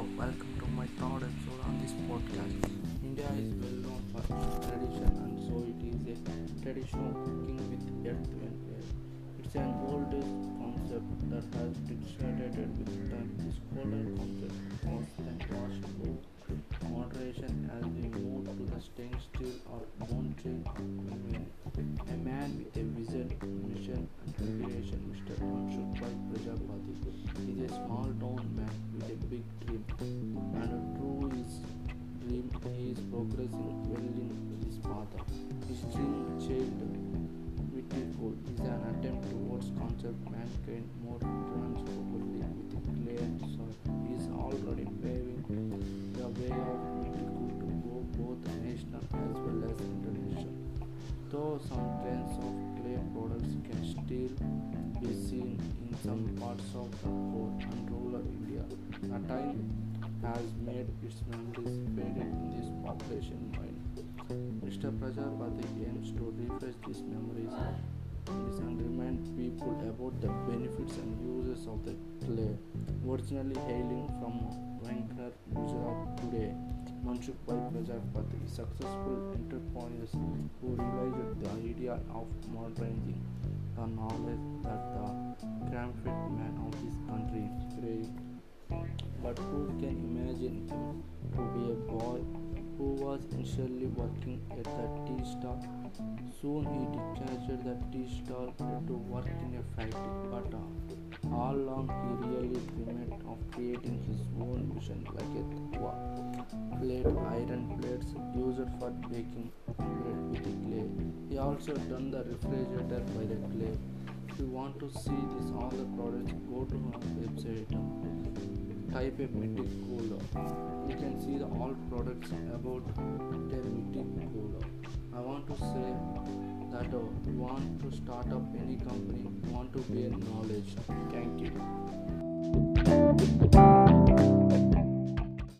Welcome to my third episode on this podcast. India is well known for its tradition, and so it is a traditional cooking with earth and air. It's an old concept that has deteriorated with time. This color concept was then washed to moderation as we move to the stained steel or bone tree. A man with a vision, mission, and recreation. In his path. His dream child, Goal, is an attempt towards concept mankind more transformably with clay and soil. He is already paving the way of Mitty to go both national as well as international. Though some trends of clay products can still be seen in some parts of the poor and rural India, a time has made its faded in this population mind. Mr. Prajapati aims to refresh these memories and remind people about the benefits and uses of the clay. Originally hailing from Vankar, Gujarat today, Mansukhbhai Prajapati is successful entrepreneurs who realized the idea of modernizing the knowledge that the cramped man of this country craved. But who can imagine him to be a boy who was initially working at the tea stall? Soon he detached the tea stall to work in a factory, but uh, all along he really dreamed of creating his own vision like a. Plate iron plates used for baking bread with clay. He also done the refrigerator by the clay. If you want to see this all the products, go to our website. Type a mythic cooler. You can see the all products about the mythic cooler. I want to say that uh, you want to start up any company, want to gain knowledge. Thank you.